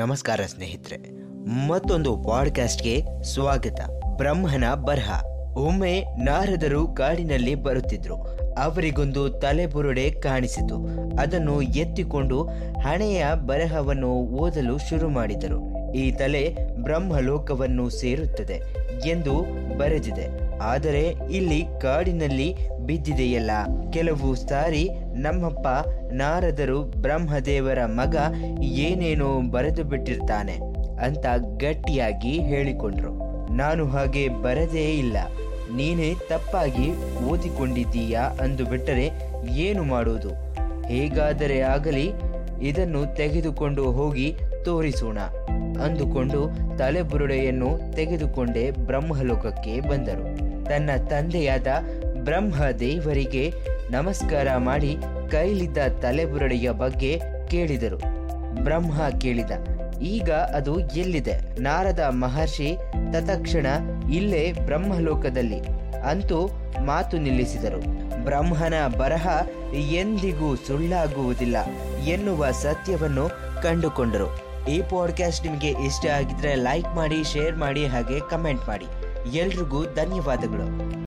ನಮಸ್ಕಾರ ಸ್ನೇಹಿತರೆ, ಮತ್ತೊಂದು ಪಾಡ್ಕಾಸ್ಟ್ಗೆ ಸ್ವಾಗತ. ಬ್ರಹ್ಮನ ಬರಹ. ಒಮ್ಮೆ ನಾರದರು ಕಾಡಿನಲ್ಲಿ ಬರುತ್ತಿದ್ರು. ಅವರಿಗೊಂದು ತಲೆಬುರುಡೆ ಕಾಣಿಸಿತು. ಅದನ್ನು ಎತ್ತಿಕೊಂಡು ಹಣೆಯ ಬರಹವನ್ನು ಓದಲು ಶುರು ಮಾಡಿದರು. ಈ ತಲೆ ಬ್ರಹ್ಮಲೋಕವನ್ನು ಸೇರುತ್ತದೆ ಎಂದು ಬರೆದಿದೆ. ಆದರೆ ಇಲ್ಲಿ ಕಾಡಿನಲ್ಲಿ ಬಿದ್ದಿದೆಯಲ್ಲ, ಕೆಲವು ಸಾರಿ ನಮ್ಮಪ್ಪ ನಾರದರು ಬ್ರಹ್ಮದೇವರ ಮಗ ಏನೇನೋ ಬರೆದು ಬಿಟ್ಟಿರ್ತಾನೆ ಅಂತ ಗಟ್ಟಿಯಾಗಿ ಹೇಳಿಕೊಂಡ್ರು. ನಾನು ಹಾಗೆ ಬರದೇ ಇಲ್ಲ. ನೀನೇ ತಪ್ಪಾಗಿ ಓದಿಕೊಂಡಿದ್ದೀಯಾ ಅಂದು ಬಿಟ್ಟರೆ ಏನು ಮಾಡುವುದು ಹೇಗಾದರೆ ಆಗಲಿ, ಇದನ್ನು ತೆಗೆದುಕೊಂಡು ಹೋಗಿ ತೋರಿಸೋಣ ಅಂದುಕೊಂಡು ತಲೆಬುರುಡೆಯನ್ನು ತೆಗೆದುಕೊಂಡೇ ಬ್ರಹ್ಮಲೋಕಕ್ಕೆ ಬಂದರು. ತನ್ನ ತಂದೆಯಾದ ಬ್ರಹ್ಮದೇವರಿಗೆ ನಮಸ್ಕಾರ ಮಾಡಿ ಕೈಲಿದ್ದ ತಲೆಬುರಡೆಯ ಬಗ್ಗೆ ಕೇಳಿದರು. ಬ್ರಹ್ಮ ಕೇಳಿದ, ಈಗ ಅದು ಎಲ್ಲಿದೆ? ನಾರದ ಮಹರ್ಷಿ ತತ್ಕ್ಷಣ ಇಲ್ಲೇ ಬ್ರಹ್ಮಲೋಕದಲ್ಲಿ ಅಂತೂ ಮಾತು ನಿಲ್ಲಿಸಿದರು. ಬ್ರಹ್ಮನ ಬರಹ ಎಂದಿಗೂ ಸುಳ್ಳಾಗುವುದಿಲ್ಲ ಎನ್ನುವ ಸತ್ಯವನ್ನು ಕಂಡುಕೊಂಡರು. ಈ ಪಾಡ್ಕಾಸ್ಟ್ ನಿಮಗೆ ಇಷ್ಟ ಆಗಿದ್ರೆ ಲೈಕ್ ಮಾಡಿ ಶೇರ್ ಮಾಡಿ, ಹಾಗೆ ಕಮೆಂಟ್ ಮಾಡಿ. ಎಲ್ರಿಗೂ ಧನ್ಯವಾದಗಳು.